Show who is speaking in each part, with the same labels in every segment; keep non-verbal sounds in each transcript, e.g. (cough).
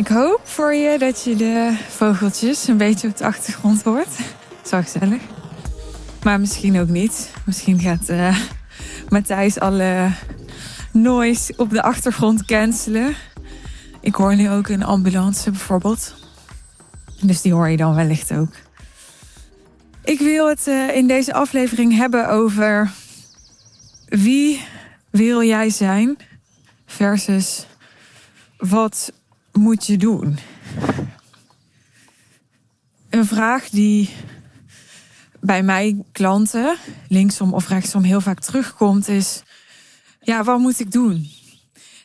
Speaker 1: Ik hoop voor je dat je de vogeltjes een beetje op de achtergrond hoort. Zo gezellig. Maar misschien ook niet. Misschien gaat uh, Matthijs alle noise op de achtergrond cancelen. Ik hoor nu ook een ambulance bijvoorbeeld. Dus die hoor je dan wellicht ook. Ik wil het uh, in deze aflevering hebben over wie wil jij zijn versus wat moet je doen? Een vraag die bij mijn klanten, linksom of rechtsom, heel vaak terugkomt, is: ja, wat moet ik doen?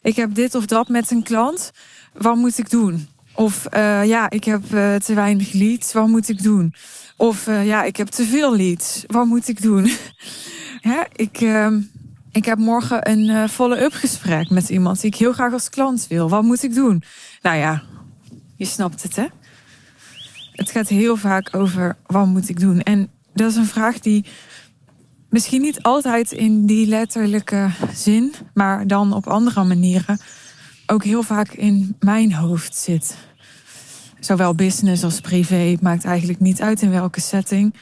Speaker 1: Ik heb dit of dat met een klant, wat moet ik doen? Of uh, ja, ik heb uh, te weinig leads, wat moet ik doen? Of uh, ja, ik heb te veel leads, wat moet ik doen? (laughs) ja, ik, ehm, ik heb morgen een follow-up gesprek met iemand die ik heel graag als klant wil. Wat moet ik doen? Nou ja, je snapt het hè? Het gaat heel vaak over wat moet ik doen? En dat is een vraag die misschien niet altijd in die letterlijke zin, maar dan op andere manieren ook heel vaak in mijn hoofd zit. Zowel business als privé, maakt eigenlijk niet uit in welke setting.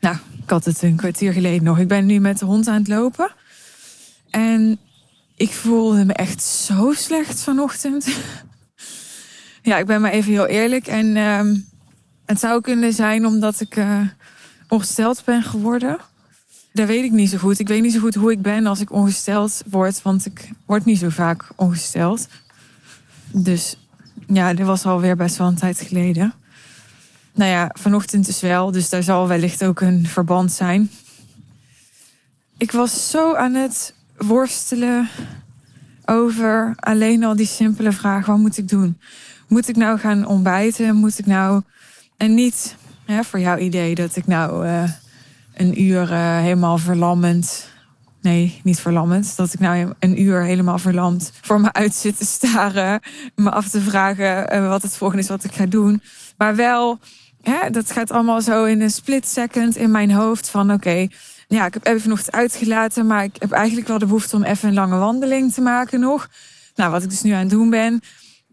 Speaker 1: Nou, ik had het een kwartier geleden nog. Ik ben nu met de hond aan het lopen. En ik voelde me echt zo slecht vanochtend. Ja, ik ben maar even heel eerlijk. En uh, het zou kunnen zijn omdat ik uh, ongesteld ben geworden. Dat weet ik niet zo goed. Ik weet niet zo goed hoe ik ben als ik ongesteld word, want ik word niet zo vaak ongesteld. Dus ja, dit was alweer best wel een tijd geleden. Nou ja, vanochtend dus wel, dus daar zal wellicht ook een verband zijn. Ik was zo aan het worstelen over alleen al die simpele vraag: wat moet ik doen? Moet ik nou gaan ontbijten? Moet ik nou. En niet voor jouw idee dat ik nou. Uh, een uur uh, helemaal verlammend. Nee, niet verlammend. Dat ik nou een uur helemaal verlamd voor me uit zit te staren. Me af te vragen uh, wat het volgende is wat ik ga doen. Maar wel, hè, dat gaat allemaal zo in een split second in mijn hoofd. Van oké, ja, ik heb even nog het uitgelaten. Maar ik heb eigenlijk wel de behoefte om even een lange wandeling te maken nog. Nou, wat ik dus nu aan het doen ben.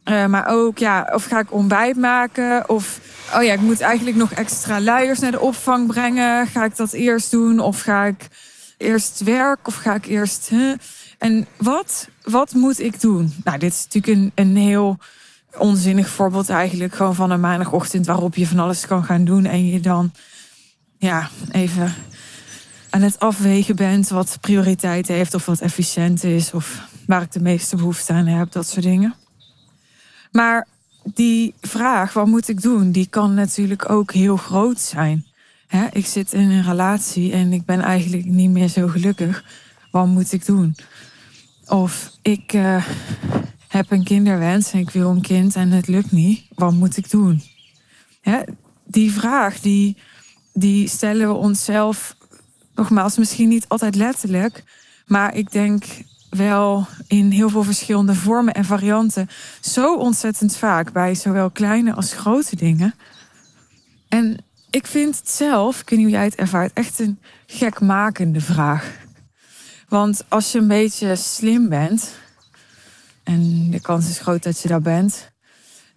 Speaker 1: Uh, maar ook, ja, of ga ik ontbijt maken? Of, oh ja, ik moet eigenlijk nog extra luiers naar de opvang brengen. Ga ik dat eerst doen? Of ga ik eerst werk? Of ga ik eerst... En wat, wat moet ik doen? Nou, dit is natuurlijk een, een heel onzinnig voorbeeld eigenlijk. Gewoon van een maandagochtend waarop je van alles kan gaan doen. En je dan, ja, even aan het afwegen bent wat prioriteit heeft. Of wat efficiënt is. Of waar ik de meeste behoefte aan heb. Dat soort dingen. Maar die vraag, wat moet ik doen, die kan natuurlijk ook heel groot zijn. ik zit in een relatie en ik ben eigenlijk niet meer zo gelukkig. Wat moet ik doen? Of ik uh, heb een kinderwens en ik wil een kind en het lukt niet. Wat moet ik doen? die vraag, die, die stellen we onszelf, nogmaals, misschien niet altijd letterlijk. Maar ik denk wel in heel veel verschillende vormen en varianten zo ontzettend vaak bij zowel kleine als grote dingen. En ik vind het zelf, ik weet niet hoe jij het ervaart, echt een gekmakende vraag. Want als je een beetje slim bent, en de kans is groot dat je dat bent,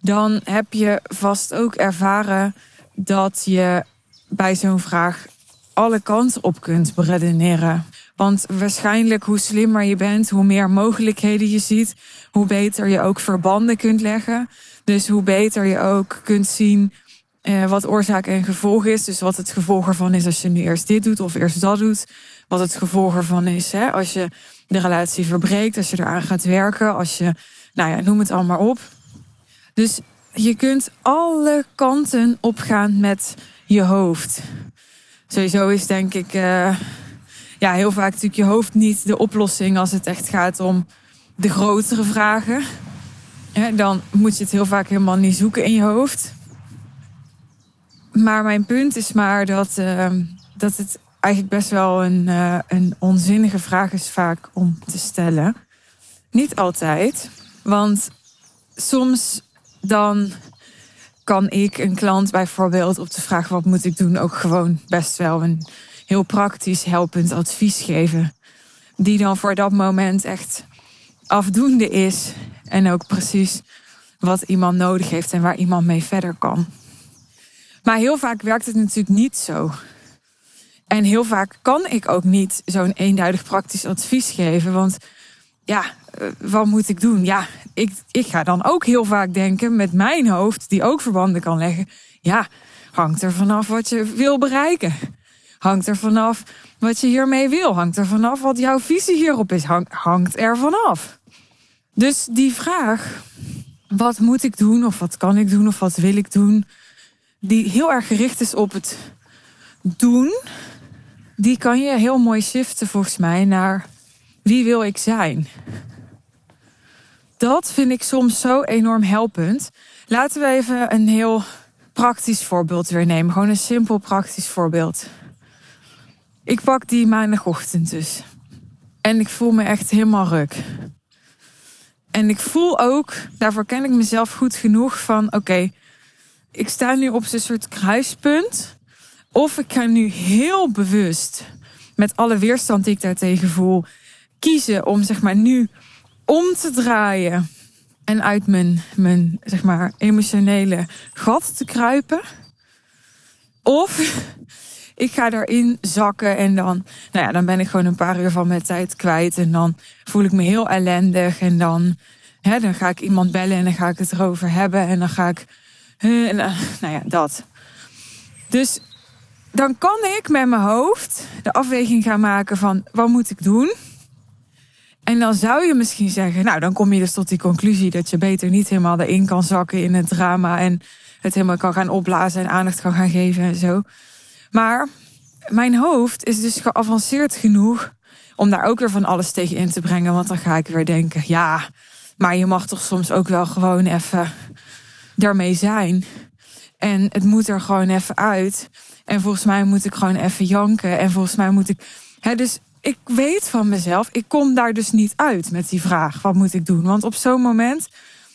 Speaker 1: dan heb je vast ook ervaren dat je bij zo'n vraag alle kanten op kunt beredeneren. Want waarschijnlijk hoe slimmer je bent, hoe meer mogelijkheden je ziet, hoe beter je ook verbanden kunt leggen. Dus hoe beter je ook kunt zien eh, wat oorzaak en gevolg is. Dus wat het gevolg ervan is als je nu eerst dit doet of eerst dat doet. Wat het gevolg ervan is hè, als je de relatie verbreekt, als je eraan gaat werken, als je, nou ja, noem het allemaal op. Dus je kunt alle kanten opgaan met je hoofd. Sowieso is denk ik. Uh, ja, heel vaak natuurlijk je hoofd niet de oplossing als het echt gaat om de grotere vragen. dan moet je het heel vaak helemaal niet zoeken in je hoofd. Maar mijn punt is maar dat, uh, dat het eigenlijk best wel een, uh, een onzinnige vraag is vaak om te stellen. Niet altijd, want soms dan kan ik een klant bijvoorbeeld op de vraag wat moet ik doen ook gewoon best wel een heel praktisch helpend advies geven. Die dan voor dat moment echt afdoende is. En ook precies wat iemand nodig heeft en waar iemand mee verder kan. Maar heel vaak werkt het natuurlijk niet zo. En heel vaak kan ik ook niet zo'n eenduidig praktisch advies geven. Want ja, eh, wat moet ik doen? Ja, ik, ik ga dan ook heel vaak denken met mijn hoofd, die ook verbanden kan leggen. Ja, hangt er vanaf wat je wil bereiken. Hangt er vanaf wat je hiermee wil. Hangt er vanaf wat jouw visie hierop is. hangt er vanaf. Dus die vraag, wat moet ik doen? Of wat kan ik doen? Of wat wil ik doen? Die heel erg gericht is op het doen. Die kan je heel mooi shiften volgens mij naar wie wil ik zijn? Dat vind ik soms zo enorm helpend. Laten we even een heel praktisch voorbeeld weer nemen. Gewoon een simpel praktisch voorbeeld. Ik pak die maandagochtend dus. En ik voel me echt helemaal ruk. En ik voel ook, daarvoor ken ik mezelf goed genoeg van oké, ik sta nu op zo'n soort kruispunt. Of ik ga nu heel bewust, met alle weerstand die ik daartegen voel, kiezen om zeg maar nu om te draaien en uit mijn, mijn zeg maar emotionele gat te kruipen. Of ik ga daarin zakken en dan, nou ja, dan ben ik gewoon een paar uur van mijn tijd kwijt. En dan voel ik me heel ellendig. En dan, hè, dan ga ik iemand bellen en dan ga ik het erover hebben. En dan ga ik, (laughs) nou ja, dat. Dus dan kan ik met mijn hoofd de afweging gaan maken van wat moet ik doen? En dan zou je misschien zeggen, nou dan kom je dus tot die conclusie dat je beter niet helemaal erin kan zakken in het drama en het helemaal kan gaan opblazen en aandacht kan gaan geven en zo. Maar mijn hoofd is dus geavanceerd genoeg om daar ook weer van alles tegen in te brengen. Want dan ga ik weer denken, ja, maar je mag toch soms ook wel gewoon even daarmee zijn. En het moet er gewoon even uit. En volgens mij moet ik gewoon even janken. En volgens mij moet ik. Hè, dus ik weet van mezelf, ik kom daar dus niet uit met die vraag: wat moet ik doen? Want op zo'n moment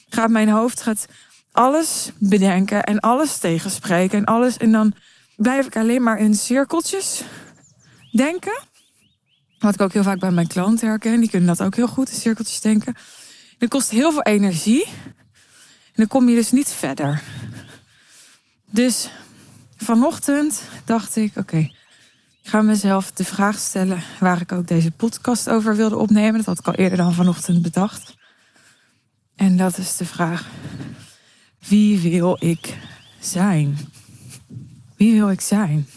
Speaker 1: gaat mijn hoofd gaat alles bedenken en alles tegenspreken en alles. En dan blijf ik alleen maar in cirkeltjes denken. Wat ik ook heel vaak bij mijn klanten herken. Die kunnen dat ook heel goed, in cirkeltjes denken. Dat kost heel veel energie. En dan kom je dus niet verder. Dus vanochtend dacht ik, oké, ik ga mezelf de vraag stellen waar ik ook deze podcast over wilde opnemen. Dat had ik al eerder dan vanochtend bedacht. En dat is de vraag, wie wil ik zijn? Wie wil ik zijn?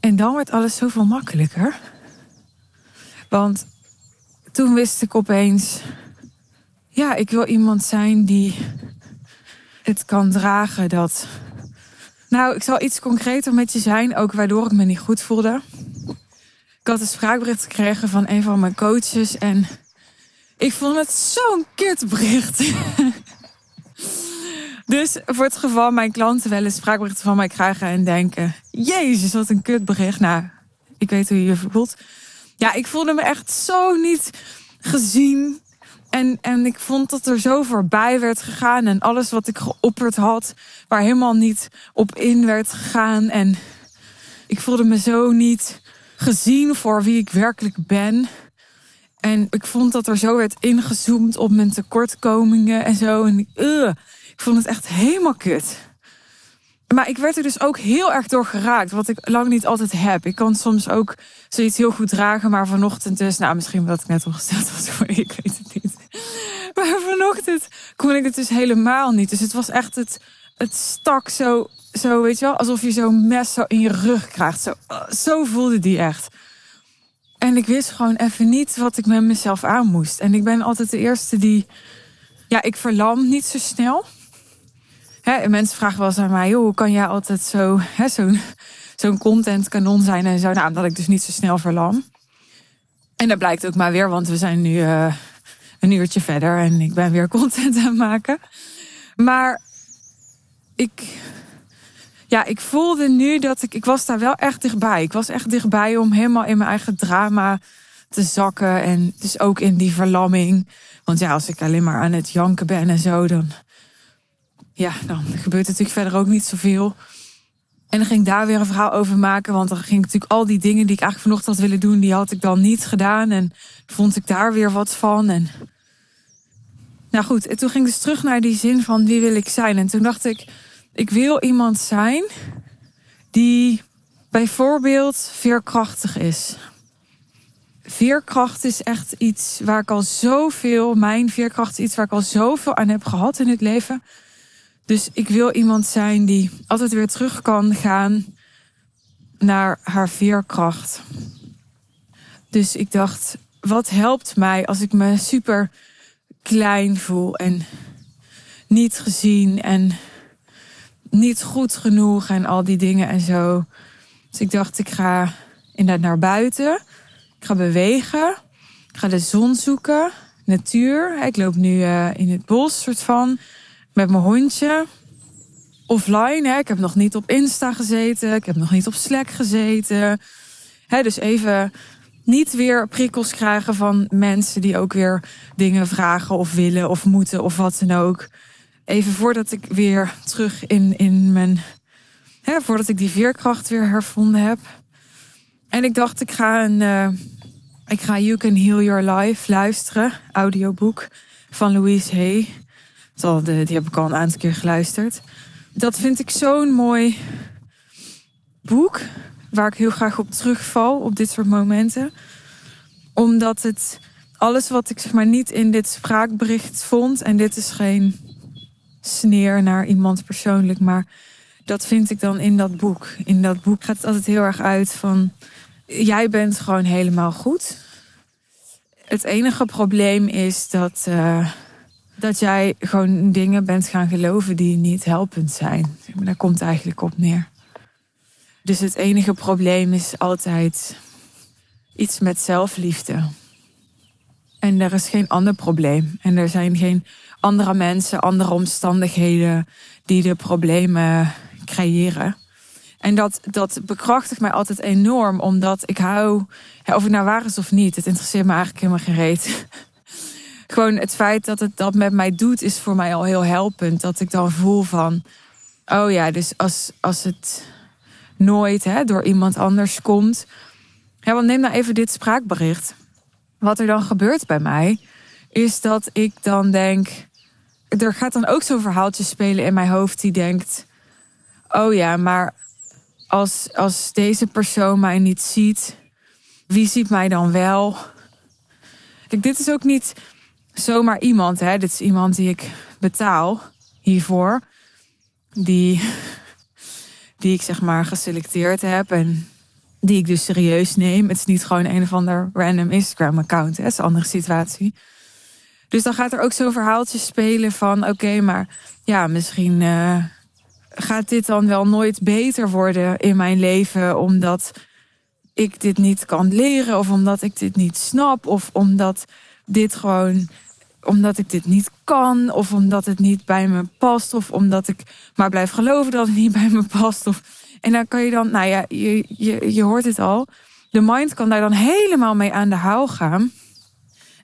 Speaker 1: En dan wordt alles zoveel makkelijker. Want toen wist ik opeens, ja, ik wil iemand zijn die het kan dragen dat. Nou, ik zal iets concreter met je zijn, ook waardoor ik me niet goed voelde. Ik had een spraakbericht gekregen van een van mijn coaches en ik vond het zo'n kutbericht. (laughs) Dus voor het geval mijn klanten wel eens spraakberichten van mij krijgen en denken: Jezus, wat een kutbericht. Nou, ik weet hoe je je voelt. Ja, ik voelde me echt zo niet gezien. En, en ik vond dat er zo voorbij werd gegaan. En alles wat ik geopperd had, waar helemaal niet op in werd gegaan. En ik voelde me zo niet gezien voor wie ik werkelijk ben. En ik vond dat er zo werd ingezoomd op mijn tekortkomingen en zo. En ik, ik vond het echt helemaal kut. Maar ik werd er dus ook heel erg door geraakt, wat ik lang niet altijd heb. Ik kan soms ook zoiets heel goed dragen, maar vanochtend dus, nou misschien wat ik net opgesteld was (laughs) ik weet het niet. Maar vanochtend kon ik het dus helemaal niet. Dus het was echt het, het stak zo, zo, weet je wel, alsof je zo'n mes zo in je rug krijgt. Zo, zo voelde die echt. En ik wist gewoon even niet wat ik met mezelf aan moest. En ik ben altijd de eerste die, ja, ik verlam niet zo snel. Hè, mensen vragen wel aan mij, hoe kan jij altijd zo, zo'n (laughs) zo'n content kanon zijn en zo. Nou, omdat ik dus niet zo snel verlam. En dat blijkt ook maar weer, want we zijn nu uh, een uurtje verder en ik ben weer (laughs) content aan het maken. Maar ik, ja, ik voelde nu dat ik, ik was daar wel echt dichtbij. Ik was echt dichtbij om helemaal in mijn eigen drama te zakken. En dus ook in die verlamming. Want ja, als ik alleen maar aan het janken ben en zo, dan ja, dan gebeurt natuurlijk verder ook niet zoveel. En dan ging ik daar weer een verhaal over maken. Want dan ging ik natuurlijk al die dingen die ik eigenlijk vanochtend had willen doen, die had ik dan niet gedaan. En vond ik daar weer wat van. En Nou goed, en toen ging ik dus terug naar die zin van wie wil ik zijn. En toen dacht ik, ik wil iemand zijn die bijvoorbeeld veerkrachtig is. Veerkracht is echt iets waar ik al zoveel, mijn veerkracht is iets waar ik al zoveel aan heb gehad in het leven. Dus ik wil iemand zijn die altijd weer terug kan gaan naar haar veerkracht. Dus ik dacht, wat helpt mij als ik me super klein voel en niet gezien en niet goed genoeg en al die dingen en zo. Dus ik dacht, ik ga inderdaad naar buiten. Ik ga bewegen. Ik ga de zon zoeken. Natuur. Ik loop nu uh, in het bos, soort van. Met mijn hondje. Offline. Hè. Ik heb nog niet op Insta gezeten. Ik heb nog niet op Slack gezeten. Hè, dus even niet weer prikkels krijgen van mensen die ook weer dingen vragen of willen of moeten of wat dan ook. Even voordat ik weer terug in, in mijn. Hè, voordat ik die veerkracht weer hervonden heb. En ik dacht, ik ga een. Uh, ik ga You Can Heal Your Life luisteren. Audioboek van Louise Hay. Die heb ik al een aantal keer geluisterd. Dat vind ik zo'n mooi boek waar ik heel graag op terugval op dit soort momenten. Omdat het alles wat ik zeg maar niet in dit spraakbericht vond, en dit is geen sneer naar iemand persoonlijk, maar dat vind ik dan in dat boek. In dat boek gaat het altijd heel erg uit van jij bent gewoon helemaal goed. Het enige probleem is dat, uh, dat jij gewoon dingen bent gaan geloven die niet helpend zijn. Daar komt eigenlijk op neer. Dus het enige probleem is altijd iets met zelfliefde. En er is geen ander probleem. En er zijn geen andere mensen, andere omstandigheden die de problemen creëren. En dat, dat bekrachtigt mij altijd enorm, omdat ik hou, of het nou waar is of niet, het interesseert me eigenlijk helemaal geen reet. Gewoon het feit dat het dat met mij doet, is voor mij al heel helpend. Dat ik dan voel van, oh ja, dus als, als het nooit hè, door iemand anders komt. Ja, want neem nou even dit spraakbericht. Wat er dan gebeurt bij mij, is dat ik dan denk. Er gaat dan ook zo'n verhaaltje spelen in mijn hoofd die denkt: Oh ja, maar als, als deze persoon mij niet ziet, wie ziet mij dan wel? Kijk, dit is ook niet zomaar iemand, hè? Dit is iemand die ik betaal hiervoor. Die die ik zeg maar geselecteerd heb en die ik dus serieus neem. Het is niet gewoon een of ander random Instagram account. Het is een andere situatie. Dus dan gaat er ook zo'n verhaaltje spelen van oké, maar ja, misschien uh, gaat dit dan wel nooit beter worden in mijn leven omdat ik dit niet kan leren of omdat ik dit niet snap of omdat dit gewoon omdat ik dit niet kan, of omdat het niet bij me past, of omdat ik maar blijf geloven dat het niet bij me past. Of, en dan kan je dan, nou ja, je, je, je hoort het al. De mind kan daar dan helemaal mee aan de haal gaan.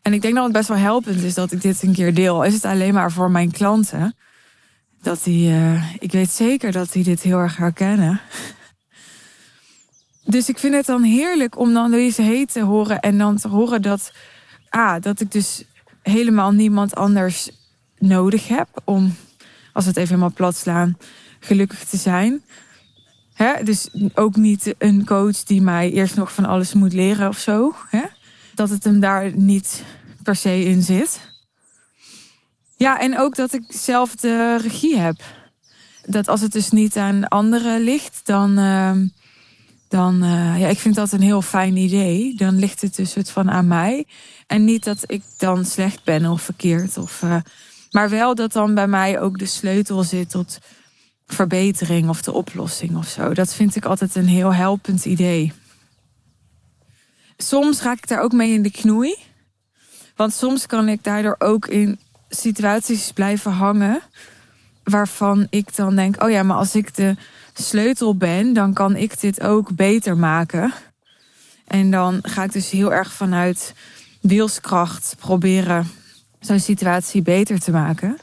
Speaker 1: En ik denk dat het best wel helpend is dat ik dit een keer deel. Is het alleen maar voor mijn klanten? Dat die, uh, ik weet zeker dat die dit heel erg herkennen. Dus ik vind het dan heerlijk om dan deze heet te horen en dan te horen dat, ah, dat ik dus helemaal niemand anders nodig heb om, als het even helemaal plat slaan, gelukkig te zijn. Hè? Dus ook niet een coach die mij eerst nog van alles moet leren of zo. Hè? Dat het hem daar niet per se in zit. Ja, en ook dat ik zelf de regie heb. Dat als het dus niet aan anderen ligt, dan. Uh, dan uh, ja, ik vind dat een heel fijn idee. Dan ligt het dus het van aan mij. En niet dat ik dan slecht ben of verkeerd. Of, uh, maar wel dat dan bij mij ook de sleutel zit tot verbetering of de oplossing of zo. Dat vind ik altijd een heel helpend idee. Soms raak ik daar ook mee in de knoei. Want soms kan ik daardoor ook in situaties blijven hangen. Waarvan ik dan denk: oh ja, maar als ik de sleutel ben, dan kan ik dit ook beter maken. En dan ga ik dus heel erg vanuit wilskracht proberen zo'n situatie beter te maken.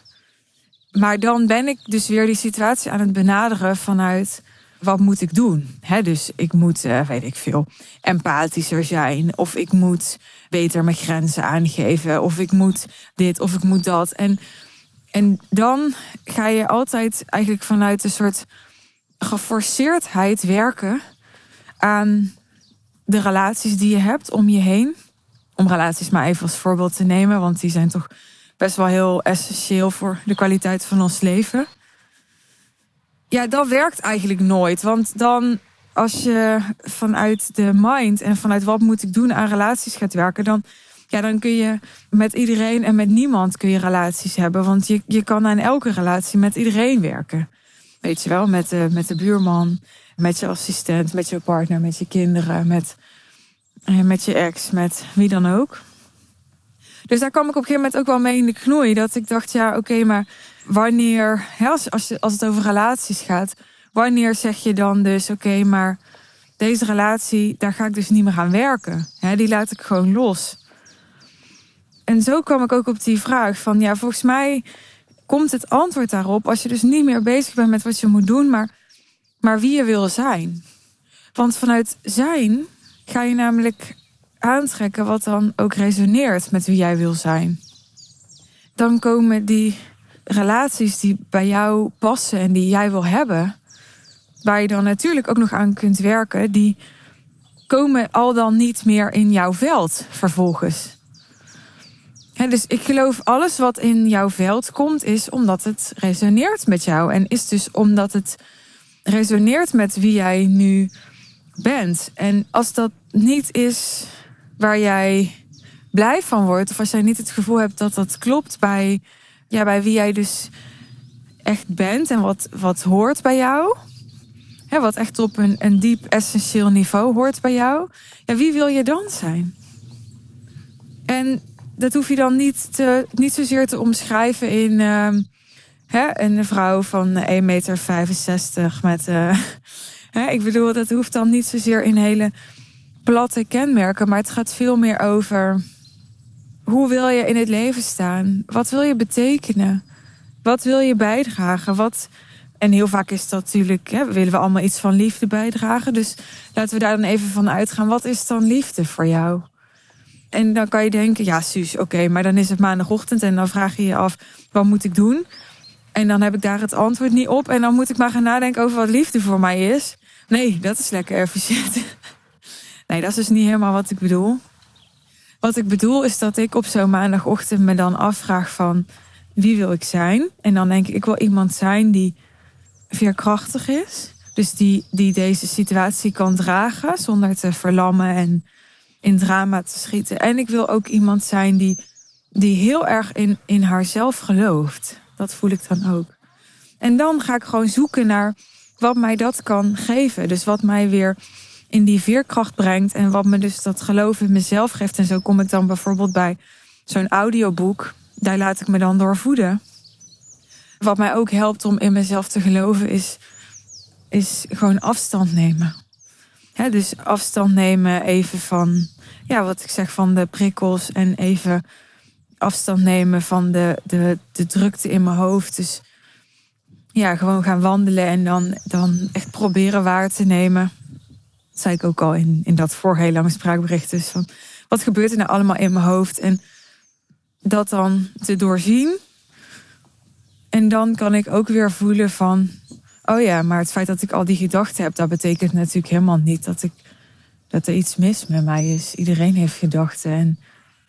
Speaker 1: Maar dan ben ik dus weer die situatie aan het benaderen vanuit wat moet ik doen? dus ik moet, uh, weet ik veel, empathischer zijn. Of ik moet beter mijn grenzen aangeven. Of ik moet dit, of ik moet dat. En, en dan ga je altijd eigenlijk vanuit een soort geforceerdheid werken aan de relaties die je hebt om je heen. Om relaties maar even als voorbeeld te nemen, want die zijn toch best wel heel essentieel voor de kwaliteit van ons leven. Ja, dat werkt eigenlijk nooit. Want dan, als je vanuit de mind en vanuit wat moet ik doen aan relaties gaat werken, dan, ja, dan kun je met iedereen en met niemand kun je relaties hebben. Want je, je kan aan elke relatie met iedereen werken. Weet je wel, met de, met de buurman, met je assistent, met je partner, met je kinderen, met, eh, met je ex, met wie dan ook. Dus daar kwam ik op een gegeven moment ook wel mee in de knoei. Dat ik dacht, ja, oké, maar wanneer, als, als, als het over relaties gaat, wanneer zeg je dan dus, oké, maar deze relatie, daar ga ik dus niet meer aan werken. die laat ik gewoon los. En zo kwam ik ook op die vraag van, ja, volgens mij komt het antwoord daarop als je dus niet meer bezig bent met wat je moet doen, maar, maar wie je wil zijn. Want vanuit zijn ga je namelijk aantrekken wat dan ook resoneert met wie jij wil zijn. Dan komen die relaties die bij jou passen en die jij wil hebben, waar je dan natuurlijk ook nog aan kunt werken, die komen al dan niet meer in jouw veld vervolgens. Dus ik geloof alles wat in jouw veld komt, is omdat het resoneert met jou. En is dus omdat het resoneert met wie jij nu bent. En als dat niet is waar jij blij van wordt, of als jij niet het gevoel hebt dat dat klopt bij, ja, bij wie jij dus echt bent en wat, wat hoort bij jou, wat echt op een, een diep essentieel niveau hoort bij jou, ja, wie wil je dan zijn? En dat hoef je dan niet, te, niet zozeer te omschrijven in uh, hè, een vrouw van 1,65 meter met. Uh, (laughs) hè, ik bedoel, dat hoeft dan niet zozeer in hele platte kenmerken, maar het gaat veel meer over hoe wil je in het leven staan? Wat wil je betekenen? Wat wil je bijdragen? Wat, en heel vaak is dat natuurlijk, hè, willen we allemaal iets van liefde bijdragen. Dus laten we daar dan even van uitgaan. Wat is dan liefde voor jou? En dan kan je denken, ja, Suus, oké, maar dan is het maandagochtend en dan vraag je je af, wat moet ik doen? En dan heb ik daar het antwoord niet op. En dan moet ik maar gaan nadenken over wat liefde voor mij is. Nee, dat is lekker efficiënt. (laughs) Nee, dat is dus niet helemaal wat ik bedoel. Wat ik bedoel is dat ik op zo'n maandagochtend me dan afvraag van wie wil ik zijn? En dan denk ik, ik wil iemand zijn die veerkrachtig is. Dus die, die deze situatie kan dragen zonder te verlammen en in drama te schieten. En ik wil ook iemand zijn die, die heel erg in, in haarzelf gelooft. Dat voel ik dan ook. En dan ga ik gewoon zoeken naar wat mij dat kan geven. Dus wat mij weer in die veerkracht brengt. En wat me dus dat geloof in mezelf geeft. En zo kom ik dan bijvoorbeeld bij zo'n audioboek. Daar laat ik me dan door voeden. Wat mij ook helpt om in mezelf te geloven is, is gewoon afstand nemen. Dus afstand nemen even van, ja, wat ik zeg, van de prikkels. En even afstand nemen van de, de, de drukte in mijn hoofd. Dus ja, gewoon gaan wandelen en dan, dan echt proberen waar te nemen zei ik ook al in, in dat voor heel lange spraakbericht. Dus wat gebeurt er nou allemaal in mijn hoofd? En dat dan te doorzien. En dan kan ik ook weer voelen van, oh ja, maar het feit dat ik al die gedachten heb, dat betekent natuurlijk helemaal niet dat, ik, dat er iets mis met mij is. Iedereen heeft gedachten en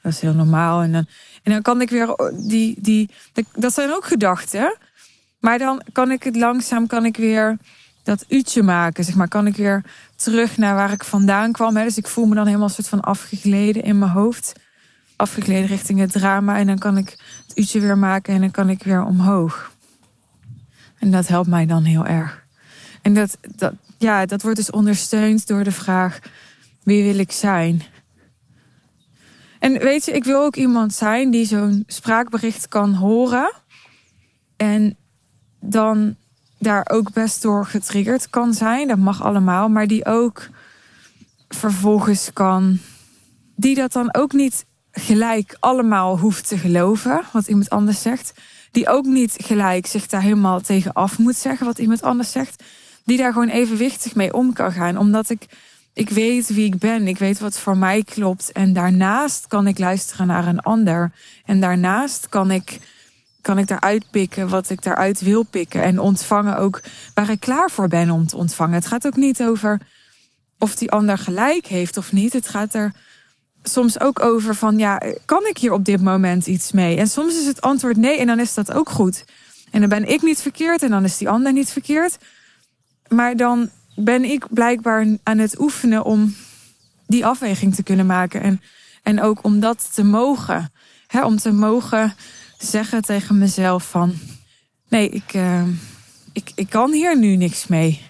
Speaker 1: dat is heel normaal. En dan, dan kan ik weer, die, die, dat zijn ook gedachten. Maar dan kan ik het langzaam, kan ik weer dat uurtje maken. Zeg maar, kan ik weer terug naar waar ik vandaan kwam. Dus ik voel me dan helemaal een soort van afgegleden in mijn hoofd. Afgegleden richting het drama. En dan kan ik het uurtje weer maken en dan kan ik weer omhoog. En dat helpt mij dan heel erg. En dat, dat, ja, dat wordt dus ondersteund door de vraag: wie wil ik zijn? En weet je, ik wil ook iemand zijn die zo'n spraakbericht kan horen. En dan daar ook best door getriggerd kan zijn. Dat mag allemaal. Maar die ook vervolgens kan. Die dat dan ook niet gelijk allemaal hoeft te geloven. Wat iemand anders zegt. Die ook niet gelijk zich daar helemaal tegen af moet zeggen. Wat iemand anders zegt. die daar gewoon evenwichtig mee om kan gaan. Omdat ik, ik weet wie ik ben. Ik weet wat voor mij klopt. En daarnaast kan ik luisteren naar een ander. En daarnaast kan ik, kan ik daaruit pikken wat ik daaruit wil pikken. En ontvangen ook waar ik klaar voor ben om te ontvangen. Het gaat ook niet over of die ander gelijk heeft of niet. Het gaat er soms ook over van ja, kan ik hier op dit moment iets mee? En soms is het antwoord nee en dan is dat ook goed. En dan ben ik niet verkeerd en dan is die ander niet verkeerd. Maar dan ben ik blijkbaar aan het oefenen om die afweging te kunnen maken. En, en ook om dat te mogen. Om te mogen zeggen tegen mezelf van... Nee, ik, uh, ik, ik kan hier nu niks mee.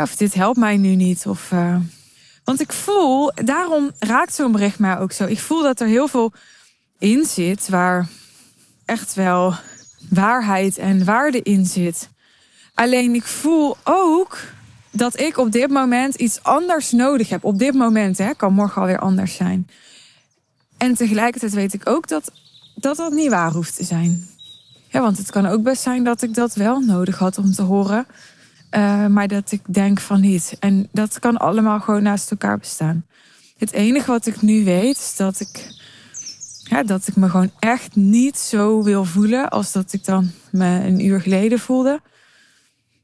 Speaker 1: Of dit helpt mij nu niet. Of, uh, want ik voel, daarom raakt zo'n bericht mij ook zo. Ik voel dat er heel veel in zit waar echt wel waarheid en waarde in zit. Alleen ik voel ook dat ik op dit moment iets anders nodig heb. Op dit moment, hè, kan morgen alweer anders zijn. En tegelijkertijd weet ik ook dat dat, dat niet waar hoeft te zijn. Ja, want het kan ook best zijn dat ik dat wel nodig had om te horen. Uh, maar dat ik denk van niet. En dat kan allemaal gewoon naast elkaar bestaan. Het enige wat ik nu weet is dat ik, ja, dat ik me gewoon echt niet zo wil voelen als dat ik dan me een uur geleden voelde.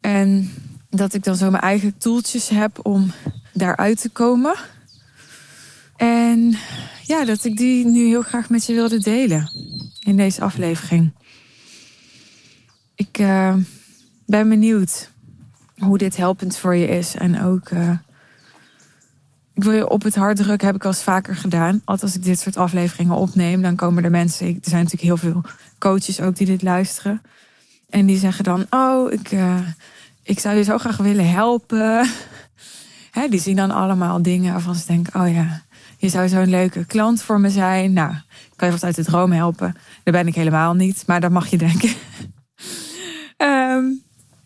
Speaker 1: En dat ik dan zo mijn eigen toeltjes heb om daaruit te komen. En ja, dat ik die nu heel graag met je wilde delen in deze aflevering. Ik uh, ben benieuwd hoe dit helpend voor je is. En ook, uh, ik wil je op het hart drukken, heb ik al vaker gedaan. Altijd als ik dit soort afleveringen opneem, dan komen er mensen. Er zijn natuurlijk heel veel coaches ook die dit luisteren. En die zeggen dan: Oh, ik, uh, ik zou je zo graag willen helpen. (laughs) Hè, die zien dan allemaal dingen waarvan ze denken: Oh ja, je zou zo'n leuke klant voor me zijn. Nou, kan je wat uit de droom helpen? Daar ben ik helemaal niet, maar dat mag je denken. um, (laughs)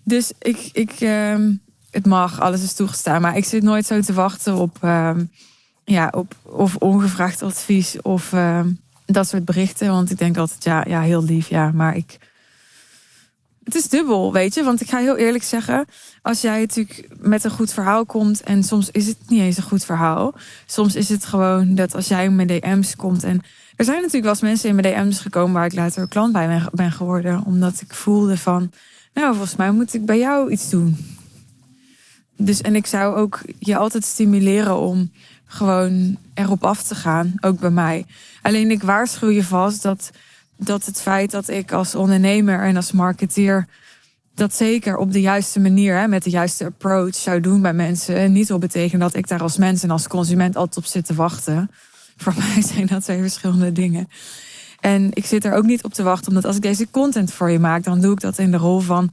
Speaker 1: Dus ik, ik ehm, het mag, alles is toegestaan. Maar ik zit nooit zo te wachten op, ehm, ja, op of ongevraagd advies of ehm, dat soort berichten. Want ik denk altijd, ja, ja, heel lief, ja. Maar ik. Het is dubbel, weet je. Want ik ga heel eerlijk zeggen, als jij natuurlijk met een goed verhaal komt. En soms is het niet eens een goed verhaal. Soms is het gewoon dat als jij mijn DM's komt. En er zijn natuurlijk wel eens mensen in mijn DM's gekomen waar ik later klant bij ben geworden. Omdat ik voelde van nou, volgens mij moet ik bij jou iets doen. Dus en ik zou ook je altijd stimuleren om gewoon erop af te gaan, ook bij mij. Alleen ik waarschuw je vast dat, dat het feit dat ik als ondernemer en als marketeer dat zeker op de juiste manier, hè, met de juiste approach zou doen bij mensen, niet wil betekenen dat ik daar als mens en als consument altijd op zit te wachten. Voor (laughs) mij zijn dat twee verschillende dingen. En ik zit er ook niet op te wachten, omdat als ik deze content voor je maak, dan doe ik dat in de rol van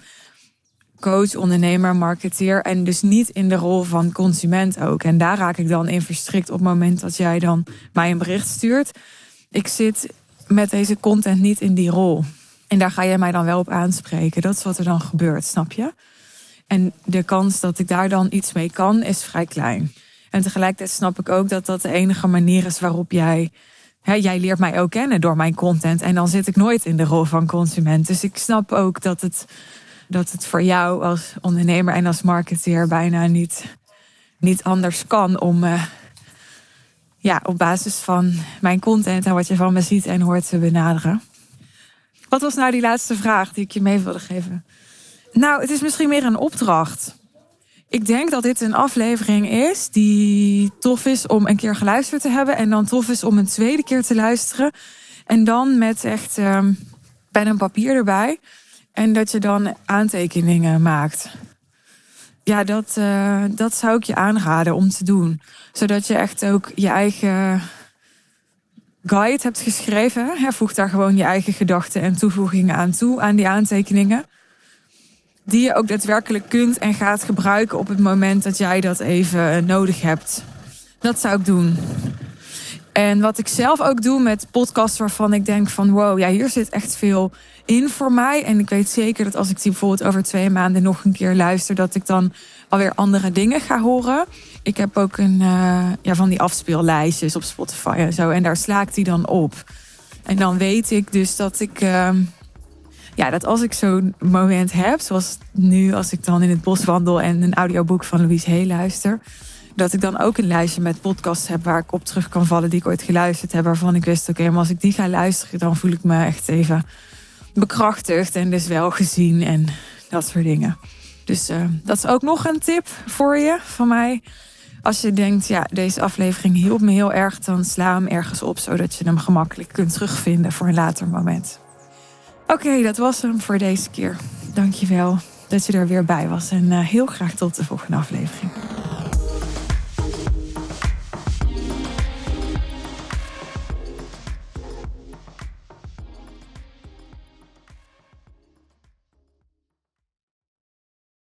Speaker 1: coach, ondernemer, marketeer. En dus niet in de rol van consument ook. En daar raak ik dan in verstrikt op het moment dat jij dan mij een bericht stuurt. Ik zit met deze content niet in die rol. En daar ga jij mij dan wel op aanspreken. Dat is wat er dan gebeurt, snap je? En de kans dat ik daar dan iets mee kan, is vrij klein. En tegelijkertijd snap ik ook dat dat de enige manier is waarop jij jij leert mij ook kennen door mijn content. En dan zit ik nooit in de rol van consument. Dus ik snap ook dat het, dat het voor jou als ondernemer en als marketeer bijna niet, niet anders kan om uh, ja, op basis van mijn content en wat je van me ziet en hoort te benaderen. Wat was nou die laatste vraag die ik je mee wilde geven? Nou, het is misschien meer een opdracht. Ik denk dat dit een aflevering is die tof is om een keer geluisterd te hebben. En dan tof is om een tweede keer te luisteren. En dan met echt um, pen en papier erbij. En dat je dan aantekeningen maakt. Ja, dat, uh, dat zou ik je aanraden om te doen. Zodat je echt ook je eigen guide hebt geschreven. Voeg daar gewoon je eigen gedachten en toevoegingen aan toe, aan die aantekeningen die je ook daadwerkelijk kunt en gaat gebruiken op het moment dat jij dat even eh, nodig hebt. Dat zou ik doen. En wat ik zelf ook doe met podcasts waarvan ik denk van wow, ja, hier zit echt veel in voor mij. En ik weet zeker dat als ik die bijvoorbeeld over twee maanden nog een keer luister, dat ik dan alweer andere dingen ga horen. Ik heb ook een uh, ja, van die afspeellijstjes op Spotify en zo. En daar sla ik die dan op. En dan weet ik dus dat ik. Uh, ja, dat als ik zo'n moment heb, zoals nu als ik dan in het bos wandel en een audioboek van Louise Hay luister, dat ik dan ook een lijstje met podcasts heb waar ik op terug kan vallen die ik ooit geluisterd heb, waarvan ik wist, oké, maar als ik die ga luisteren, dan voel ik me echt even bekrachtigd en dus wel gezien en dat soort dingen. Dus uh, dat is ook nog een tip voor je van mij. Als je denkt, ja, deze aflevering hielp me heel erg, dan sla hem ergens op, zodat je hem gemakkelijk kunt terugvinden voor een later moment. Oké, dat was hem voor deze keer. Dankjewel dat je er weer bij was en uh, heel graag tot de volgende aflevering.